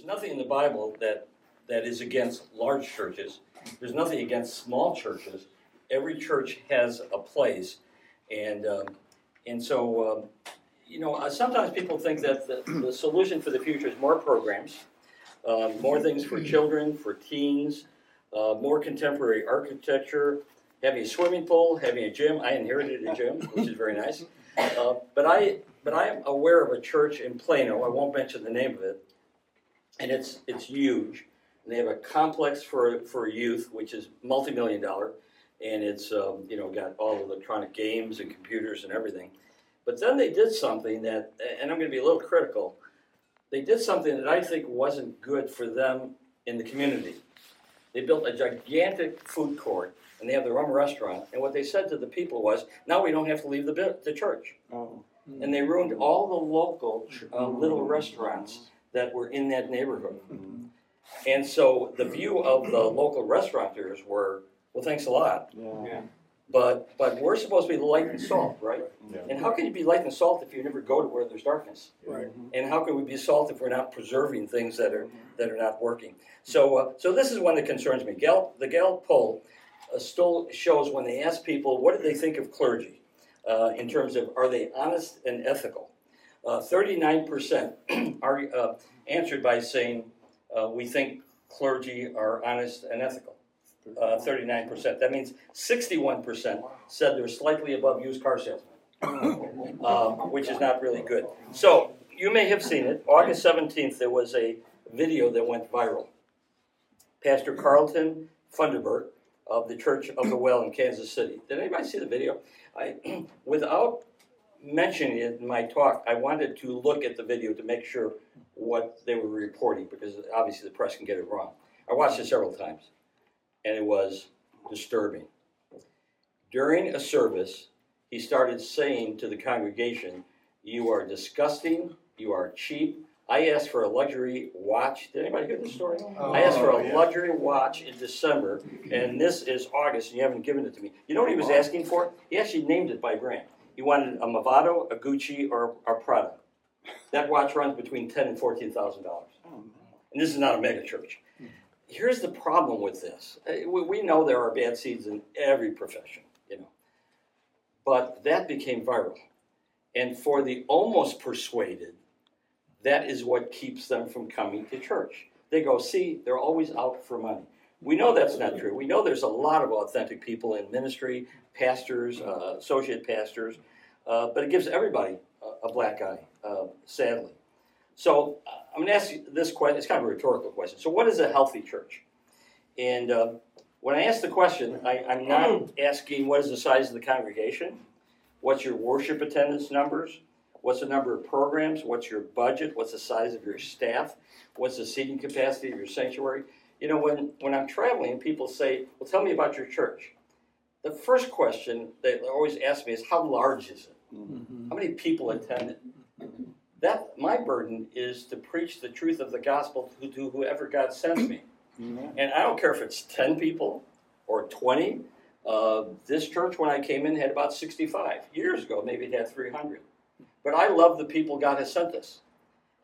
There's nothing in the Bible that, that is against large churches. There's nothing against small churches. Every church has a place, and um, and so um, you know uh, sometimes people think that the, the solution for the future is more programs, um, more things for children, for teens, uh, more contemporary architecture, having a swimming pool, having a gym. I inherited a gym, which is very nice. Uh, but I but I am aware of a church in Plano. I won't mention the name of it, and it's it's huge. And they have a complex for for youth, which is multi-million dollar, and it's um, you know got all electronic games and computers and everything. But then they did something that, and I'm going to be a little critical. They did something that I think wasn't good for them in the community. They built a gigantic food court, and they have their own restaurant. And what they said to the people was, "Now we don't have to leave the the church." Oh. And they ruined all the local uh, little restaurants that were in that neighborhood. And so the view of the local restaurateurs were, well, thanks a lot, Yeah. but but we're supposed to be light and salt, right? Yeah. And how can you be light and salt if you never go to where there's darkness? Right. And how can we be salt if we're not preserving things that are that are not working? So uh, so this is one that concerns me. Gallup, the Gallup poll uh, still shows when they ask people what do they think of clergy uh, in terms of are they honest and ethical. Uh, Thirty-nine percent are uh, answered by saying uh, we think clergy are honest and ethical. Uh, Thirty-nine percent. That means sixty-one percent said they're slightly above used car salesmen which is not really good. So you may have seen it. August 17th, there was a video that went viral. Pastor Carlton Funderburk of the Church of the Well in Kansas City. Did anybody see the video? I, without mentioning it in my talk, I wanted to look at the video to make sure what they were reporting because obviously the press can get it wrong. I watched it several times, and it was disturbing. During a service, he started saying to the congregation, You are disgusting, you are cheap. I asked for a luxury watch. Did anybody hear this story? Oh, I asked for Oh, a yeah. luxury watch in December, and this is August, and you haven't given it to me. You know what he was asking for? He actually named it by brand. He wanted a Movado, a Gucci, or a Prada. That watch runs between ten and fourteen thousand dollars. And this is not a mega church. Here's the problem with this. Uh, We, we know there are bad seeds in every profession, you know. But that became viral. And for the almost persuaded, that is what keeps them from coming to church. They go, see, they're always out for money. We know that's not true. We know there's a lot of authentic people in ministry, pastors, uh, associate pastors, uh, but it gives everybody a, a black eye, uh, sadly. So uh, I'm going to ask you this question. It's kind of a rhetorical question. So, what is a healthy church? And uh, when I ask the question, I, I'm not asking what is the size of the congregation, what's your worship attendance numbers, what's the number of programs, what's your budget, what's the size of your staff, what's the seating capacity of your sanctuary. You know, when, when I'm traveling, people say, Well, tell me about your church. The first question they always ask me is, How large is it? How many people attend it? That my burden is to preach the truth of the gospel to, to whoever God sends me. And I don't care if it's 10 people or 20. Uh, this church, when I came in, had about 65. Years ago, maybe it had 300. But I love the people God has sent us.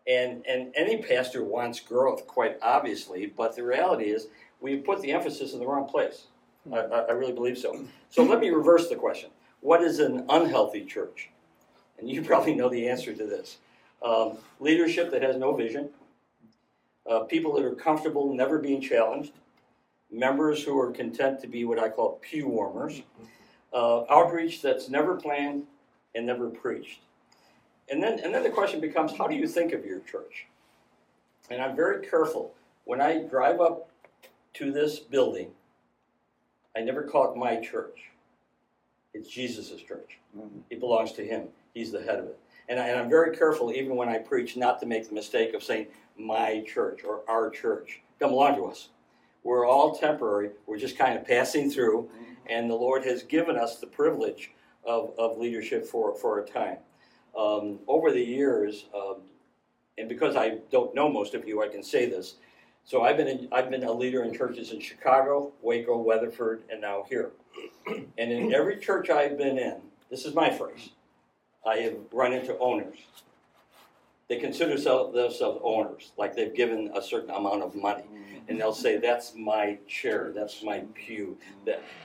And, and any pastor wants growth, quite obviously, but the reality is we put the emphasis in the wrong place. I, I really believe so. So let me reverse the question. What is an unhealthy church? And you probably know the answer to this. Um, leadership that has no vision, uh, people that are comfortable never being challenged, members who are content to be what I call pew warmers, uh, outreach that's never planned and never preached. And then, and then the question becomes how do you think of your church? And I'm very careful. When I drive up to this building, I never call it my church. It's Jesus' church. It belongs to Him. He's the head of it. And, I, and I'm very careful, even when I preach, not to make the mistake of saying my church or our church. Don't belong to us. We're all temporary. We're just kind of passing through, and the Lord has given us the privilege of, of leadership for, for a time. Um, over the years, um, and because I don't know most of you, I can say this. So I've been in, I've been a leader in churches in Chicago, Waco, Weatherford, and now here. And in every church I've been in, this is my phrase, I have run into owners. they consider themselves owners, like they've given a certain amount of money, mm-hmm. and they'll say, "That's my chair, that's my pew,"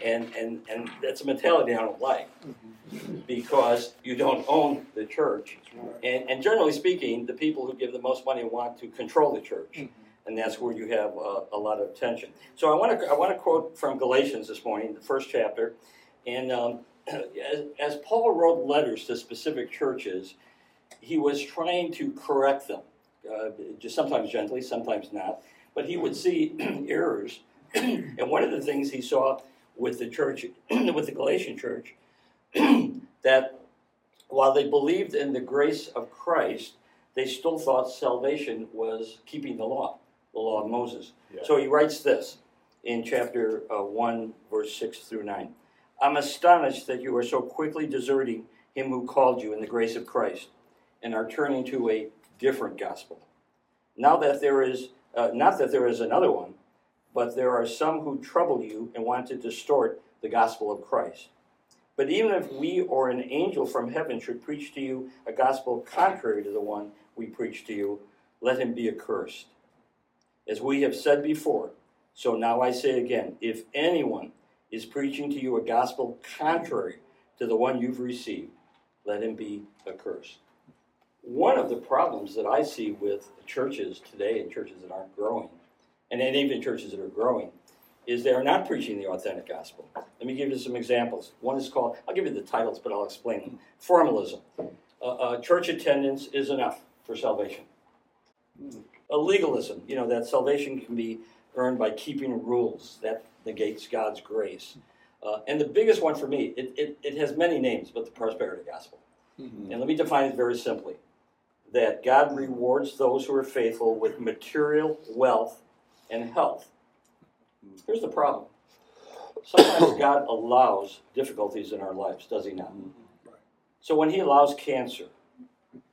and and and that's a mentality I don't like, mm-hmm. because you don't own the church, and and generally speaking, the people who give the most money want to control the church, mm-hmm. And that's where you have a, a lot of tension. So I want to I want to quote from Galatians this morning, the first chapter, and um, as, as Paul wrote letters to specific churches he was trying to correct them, uh, just sometimes gently, sometimes not. But he would see errors, and one of the things he saw with the church, with the Galatian church, that while they believed in the grace of Christ, they still thought salvation was keeping the law, the law of Moses. Yeah. So he writes this in chapter uh, 1, verse 6 through 9. I'm astonished that you are so quickly deserting him who called you in the grace of Christ and are turning to a different gospel. Now that there is, uh, not that there is another one, but there are some who trouble you and want to distort the gospel of Christ. But even if we or an angel from heaven should preach to you a gospel contrary to the one we preach to you, let him be accursed. As we have said before, so now I say again if anyone is preaching to you a gospel contrary to the one you've received, let him be accursed. One of the problems that I see with churches today and churches that aren't growing, and even churches that are growing, is they are not preaching the authentic gospel. Let me give you some examples. One is called, I'll give you the titles, but I'll explain them. Formalism. Uh, uh, church attendance is enough for salvation. A legalism, you know, that salvation can be earned by keeping rules. That negates God's grace. Uh, and the biggest one for me, it, it, it has many names, but the prosperity gospel. And let me define it very simply that God rewards those who are faithful with material wealth and health. Here's the problem sometimes God allows difficulties in our lives, does He not? So when He allows cancer,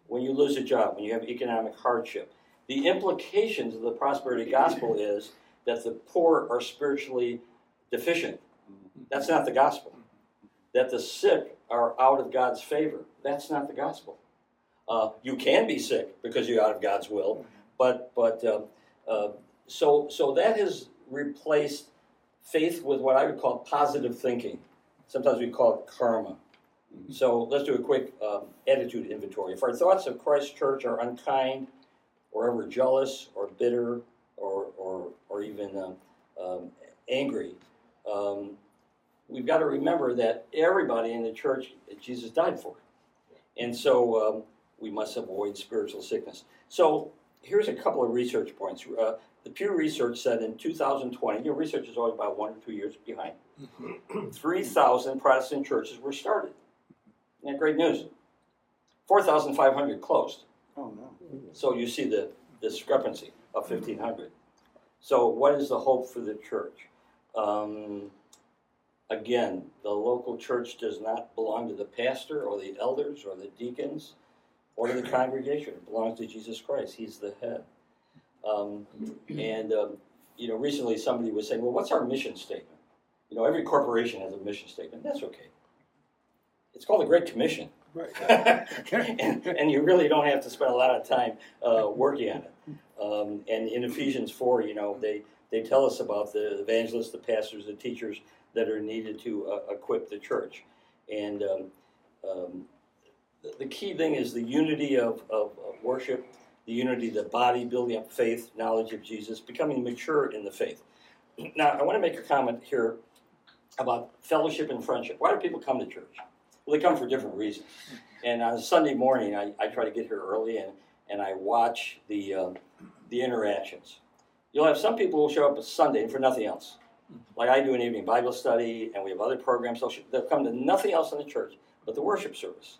when you lose a job, when you have economic hardship, the implications of the prosperity gospel is that the poor are spiritually deficient. That's not the gospel. That the sick are out of God's favor. That's not the gospel. Uh, you can be sick because you're out of God's will, but but uh, uh, so so that has replaced faith with what I would call positive thinking. Sometimes we call it karma. So let's do a quick um, attitude inventory. If our thoughts of Christ's church are unkind, or ever jealous, or bitter, or or or even um, um, angry, um, we've got to remember that everybody in the church Jesus died for, and so um, we must avoid spiritual sickness. So here's a couple of research points. Uh, the Pew Research said in 2020, you know, research is always about one or two years behind. 3,000 Protestant churches were started. Isn't that great news? 4,500 closed. Oh, no. So you see the discrepancy of 1,500. So what is the hope for the church? Um, again, the local church does not belong to the pastor or the elders or the deacons or the congregation. It belongs to Jesus Christ. He's the head. Um, and, um, you know, recently somebody was saying, well, what's our mission statement? You know, every corporation has a mission statement. That's okay. It's called the Great Commission. Right. and, and you really don't have to spend a lot of time uh, working on it. Um, and in Ephesians 4, you know, they, they tell us about the evangelists, the pastors, the teachers that are needed to uh, equip the church. And um, um, the, the key thing is the unity of, of, of worship, the unity of the body, building up faith, knowledge of Jesus, becoming mature in the faith. Now, I want to make a comment here about fellowship and friendship. Why do people come to church? Well, they come for different reasons. And on Sunday morning, I, I try to get here early and, and I watch the, um, the interactions. You'll have some people who will show up on Sunday for nothing else. Like I do an evening Bible study, and we have other programs. They'll, they'll come to nothing else in the church but the worship service.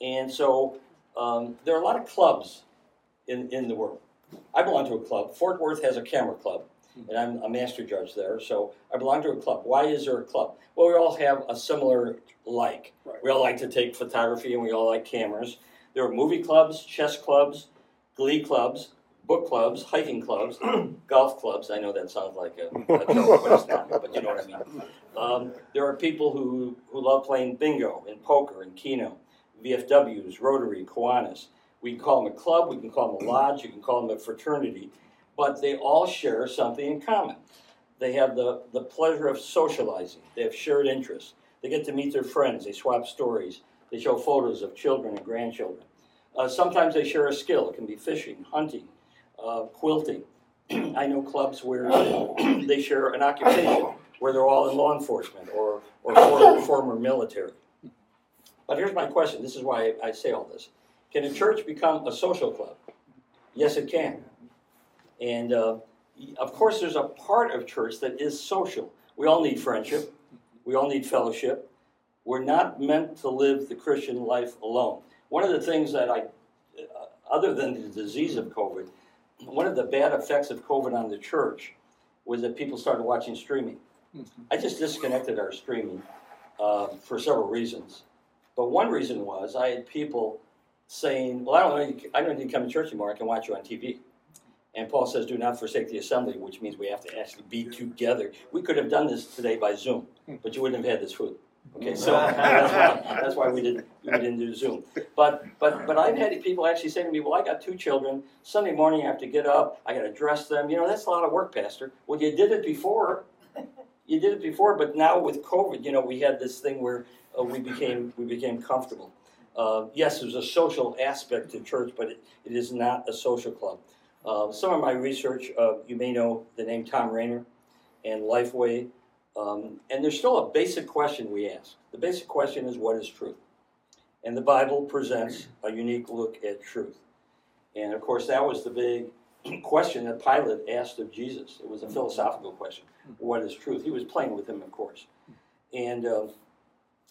And so um, there are a lot of clubs in, in the world. I belong to a club. Fort Worth has a camera club, and I'm a master judge there. So I belong to a club. Why is there a club? Well, we all have a similar like. Right. We all like to take photography, and we all like cameras. There are movie clubs, chess clubs, glee clubs, book clubs, hiking clubs, golf clubs. I know that sounds like a, a joke, but it's not. But you know what I mean. Um, there are people who, who love playing bingo and poker and keno, VFWs, Rotary, Kiwanis. We can call them a club, we can call them a lodge, you can call them a fraternity, but they all share something in common. They have the, the pleasure of socializing, they have shared interests, they get to meet their friends, they swap stories, they show photos of children and grandchildren. Uh, sometimes they share a skill, it can be fishing, hunting, uh, quilting. I know clubs where they share an occupation, where they're all in law enforcement or, or former, former military. But here's my question this is why I say all this. Can a church become a social club? Yes, it can. And uh, of course, there's a part of church that is social. We all need friendship, we all need fellowship. We're not meant to live the Christian life alone. One of the things that I, uh, other than the disease of COVID, one of the bad effects of COVID on the church was that people started watching streaming. Mm-hmm. I just disconnected our streaming uh, for several reasons. But one reason was I had people saying, Well, I don't, know, I don't need to come to church anymore, I can watch you on TV. And Paul says, Do not forsake the assembly, which means we have to actually be together. We could have done this today by Zoom, but you wouldn't have had this food. Okay, so that's why, that's why we didn't we didn't do Zoom. But but but I've had people actually say to me, "Well, I got two children. Sunday morning I have to get up. I got to dress them. You know, that's a lot of work, Pastor. Well, you did it before. You did it before, but now with COVID, you know, we had this thing where uh, we became we became comfortable. Uh, yes, there's a social aspect to church, but it, it is not a social club. Uh, some of my research, uh, you may know the name Tom Rainer and Lifeway, um, and there's still a basic question we ask. The basic question is, what is truth? And the Bible presents a unique look at truth. And of course, that was the big question that Pilate asked of Jesus. It was a philosophical question. What is truth? He was playing with him, of course. And uh,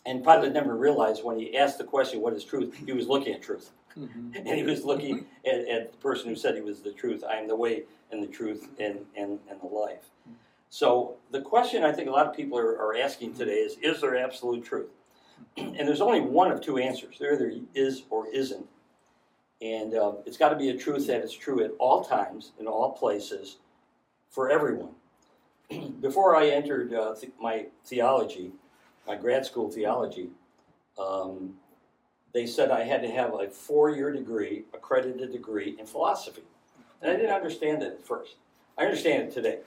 and Pilate never realized when he asked the question, What is truth? he was looking at truth. Mm-hmm. And he was looking at, at, the person who said he was the truth. I am the way and the truth and, and, and the life. So the question I think a lot of people are, are asking today is Is there absolute truth? And there's only one of two answers. There either is or isn't. And uh, it's got to be a truth that is true at all times, in all places, for everyone. Before I entered uh, th- my theology, my grad school theology, um, they said I had to have a four-year degree, accredited degree in philosophy, and I didn't understand it at first. I understand it today.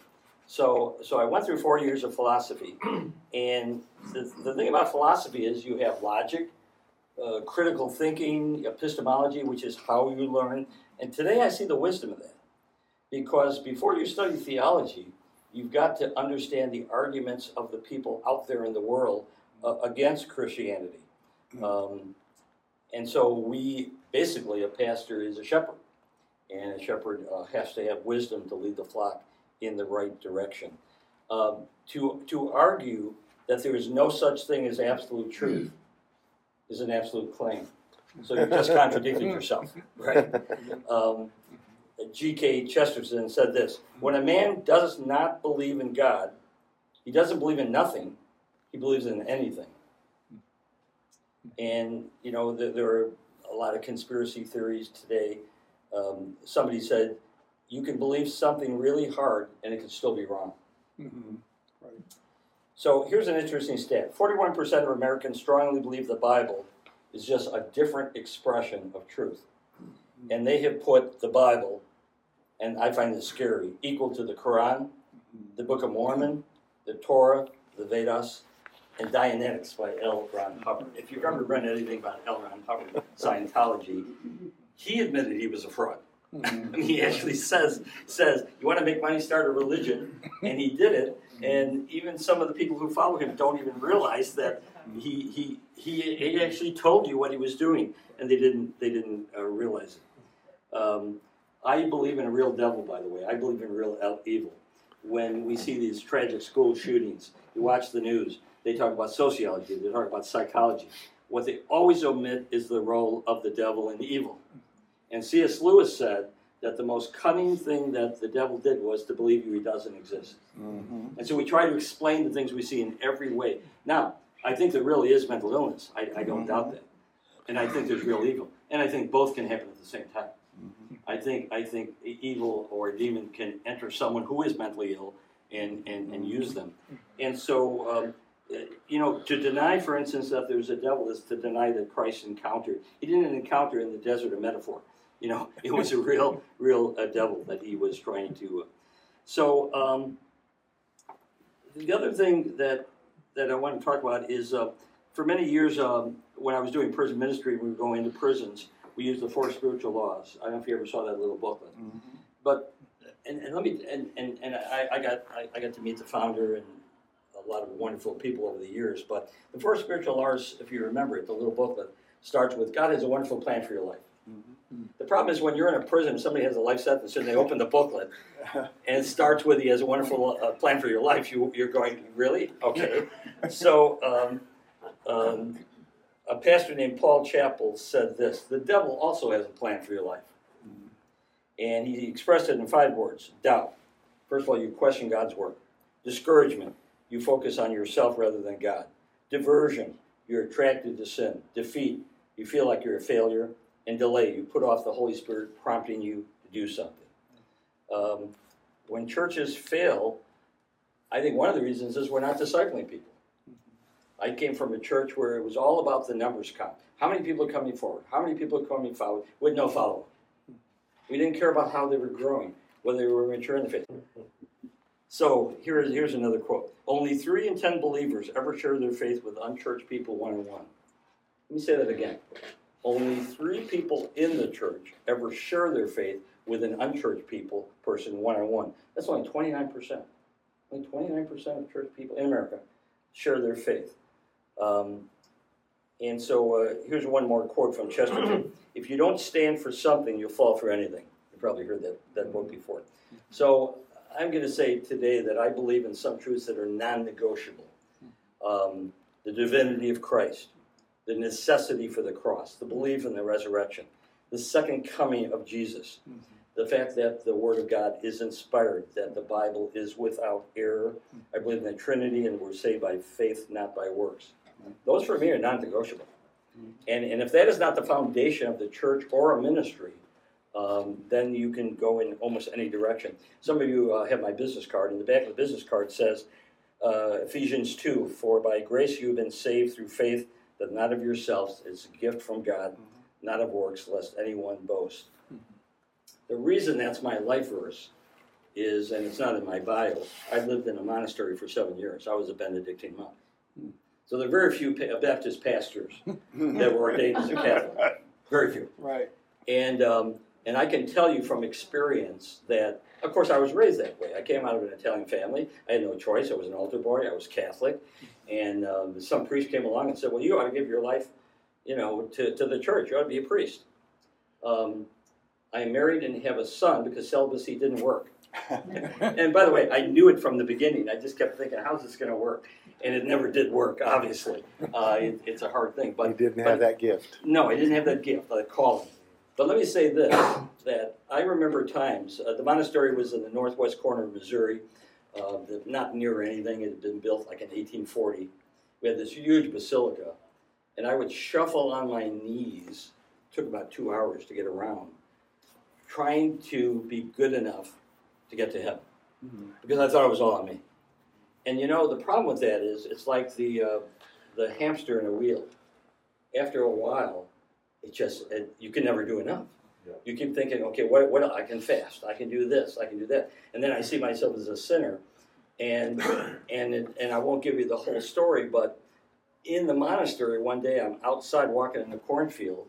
So, so I went through four years of philosophy, and the, the thing about philosophy is you have logic, uh, critical thinking, epistemology, which is how you learn. And today I see the wisdom of that, because before you study theology, you've got to understand the arguments of the people out there in the world uh, against Christianity. Um, and so we basically, a pastor is a shepherd, and a shepherd uh, has to have wisdom to lead the flock in the right direction. Um, to, to argue that there is no such thing as absolute truth is an absolute claim. So you're just contradicting yourself, right? Um, G.K. Chesterton said this When a man does not believe in God, he doesn't believe in nothing, he believes in anything. And, you know, there, there are a lot of conspiracy theories today. Um, somebody said, you can believe something really hard and it can still be wrong. Mm-hmm. Right. So here's an interesting stat 41% of Americans strongly believe the Bible is just a different expression of truth. Mm-hmm. And they have put the Bible and I find this scary, equal to the Quran, the Book of Mormon, the Torah, the Vedas, and Dianetics by L. Ron Hubbard. If you've ever read anything about L. Ron Hubbard, Scientology, he admitted he was a fraud. Mm-hmm. He actually says says you want to make money, start a religion, and he did it. And even some of the people who follow him don't even realize that he he he, he actually told you what he was doing, and they didn't they didn't uh, realize it. Um, I believe in a real devil, by the way. I believe in real evil. When we see these tragic school shootings, you watch the news, they talk about sociology, they talk about psychology. What they always omit is the role of the devil and evil. And C.S. Lewis said that the most cunning thing that the devil did was to believe he doesn't exist. Mm-hmm. And so we try to explain the things we see in every way. Now, I think there really is mental illness. I, I don't mm-hmm. doubt that. And I think there's real evil. And I think both can happen at the same time. I think I think evil or a demon can enter someone who is mentally ill and and, and use them, and so. Um, you know, to deny, for instance, that there's a devil is to deny that Christ encountered. He didn't encounter in the desert a metaphor. You know, it was a real, real uh, devil that he was trying to. Uh, so um, the other thing that that I want to talk about is uh, for many years um, when I was doing prison ministry, we were going into prisons. We used the four spiritual laws. I don't know if you ever saw that little booklet, but and, and let me and, and, and I, I got I, I got to meet the founder and a lot of wonderful people over the years. But the four spiritual laws, if you remember it, the little booklet starts with God has a wonderful plan for your life. The problem is when you're in a prison, somebody has a life sentence, and they open the booklet, and it starts with "He has a wonderful uh, plan for your life." You, you're going, really? Okay. So, um, um, a pastor named Paul Chappell said this: "The devil also has a plan for your life," and he expressed it in five words: doubt. First of all, you question God's work. Discouragement. You focus on yourself rather than God. Diversion. You're attracted to sin. Defeat. You feel like you're a failure and delay. You put off the Holy Spirit prompting you to do something. Um, when churches fail, I think one of the reasons is we're not discipling people. I came from a church where it was all about the numbers count. How many people are coming forward? How many people are coming forward with no follow up? We didn't care about how they were growing, whether they were mature in the faith. So here's, here's another quote Only three in ten believers ever share their faith with unchurched people one on one. Let me say that again. Only three people in the church ever share their faith with an unchurched people person one on one. That's only 29%. Only 29% of church people in America share their faith. Um, and so uh, here's one more quote from Chesterton If you don't stand for something, you'll fall for anything. You probably heard that, that quote before. So I'm going to say today that I believe in some truths that are non negotiable um, the divinity of Christ the necessity for the cross, the belief in the resurrection, the second coming of Jesus, the fact that the Word of God is inspired, that the Bible is without error. I believe in the Trinity and we're saved by faith, not by works. Those for me are non negotiable. And, and if that is not the foundation of the church or a ministry, um, then you can go in almost any direction. Some of you uh, have my business card, and the back of the business card says uh, Ephesians 2 For by grace you have been saved through faith that not of yourselves it's a gift from God, mm-hmm. not of works, lest anyone boast. Mm-hmm. The reason that's my life verse is, and it's not in my bio, I lived in a monastery for seven years. I was a Benedictine monk. Mm. So there are very few Baptist pastors that were ordained as a Catholic. Very few. Right. And um, and I can tell you from experience that, of course, I was raised that way. I came out of an Italian family. I had no choice. I was an altar boy. I was Catholic. And um, some priest came along and said, well, you ought to give your life, you know, to, to the church. You ought to be a priest. Um, I am married and have a son because celibacy didn't work. and by the way, I knew it from the beginning. I just kept thinking, how's this going to work? And it never did work, obviously. Uh, it, it's a hard thing. But You didn't but, have that gift. No, I didn't have that gift, that calling. But let me say this, that I remember times, uh, the monastery was in the northwest corner of Missouri uh, not near anything. It had been built like in 1840. We had this huge basilica, and I would shuffle on my knees. Took about two hours to get around, trying to be good enough to get to heaven, mm-hmm. because I thought it was all on me. And you know, the problem with that is, it's like the uh, the hamster in a wheel. After a while, it just it, you can never do enough. You keep thinking, okay, what, what I can fast, I can do this, I can do that, and then I see myself as a sinner, and and it, and I won't give you the whole story, but in the monastery one day I'm outside walking in the cornfield,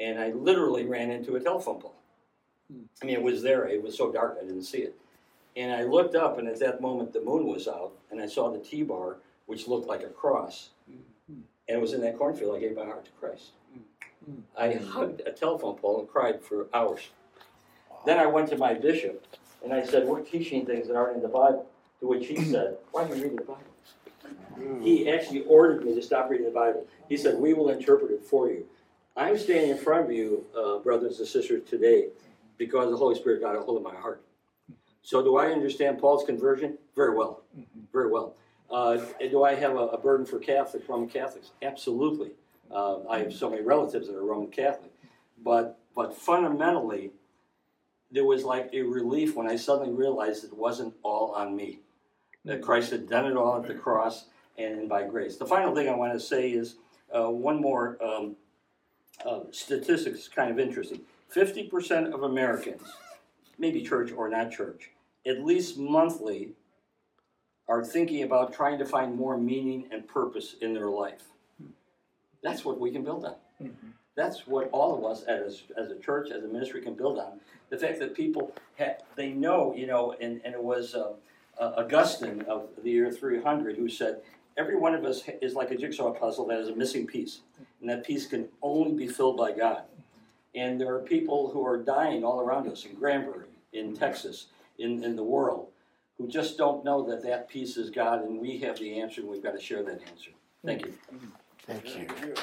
and I literally ran into a telephone pole. Hmm. I mean, it was there. It was so dark I didn't see it, and I looked up, and at that moment the moon was out, and I saw the T bar, which looked like a cross, hmm. and it was in that cornfield I gave my heart to Christ. I hugged a telephone pole and cried for hours. Then I went to my bishop and I said, We're teaching things that aren't in the Bible. To which he said, Why are you reading the Bible? He actually ordered me to stop reading the Bible. He said, We will interpret it for you. I'm standing in front of you, uh, brothers and sisters, today because the Holy Spirit got a hold of my heart. So, do I understand Paul's conversion? Very well. Very well. Uh, do I have a, a burden for Catholics, Roman Catholics? Absolutely. Uh, I have so many relatives that are Roman Catholic, but but fundamentally, there was like a relief when I suddenly realized it wasn't all on me. That Christ had done it all at the cross and by grace. The final thing I want to say is uh, one more um, uh, statistics kind of interesting. fifty percent of Americans, maybe church or not church, at least monthly, are thinking about trying to find more meaning and purpose in their life. That's what we can build on. That's what all of us as, as a church, as a ministry can build on. The fact that people ha they know, you know, and, and it was uh, uh, Augustine of the year 300 who said, every one of us is like a jigsaw puzzle that has a missing piece. And that piece can only be filled by God. And there are people who are dying all around us in Granbury, in Texas, in, in the world, who just don't know that that piece is God and we have the answer and we've got to share that answer. Thank you. Thank you.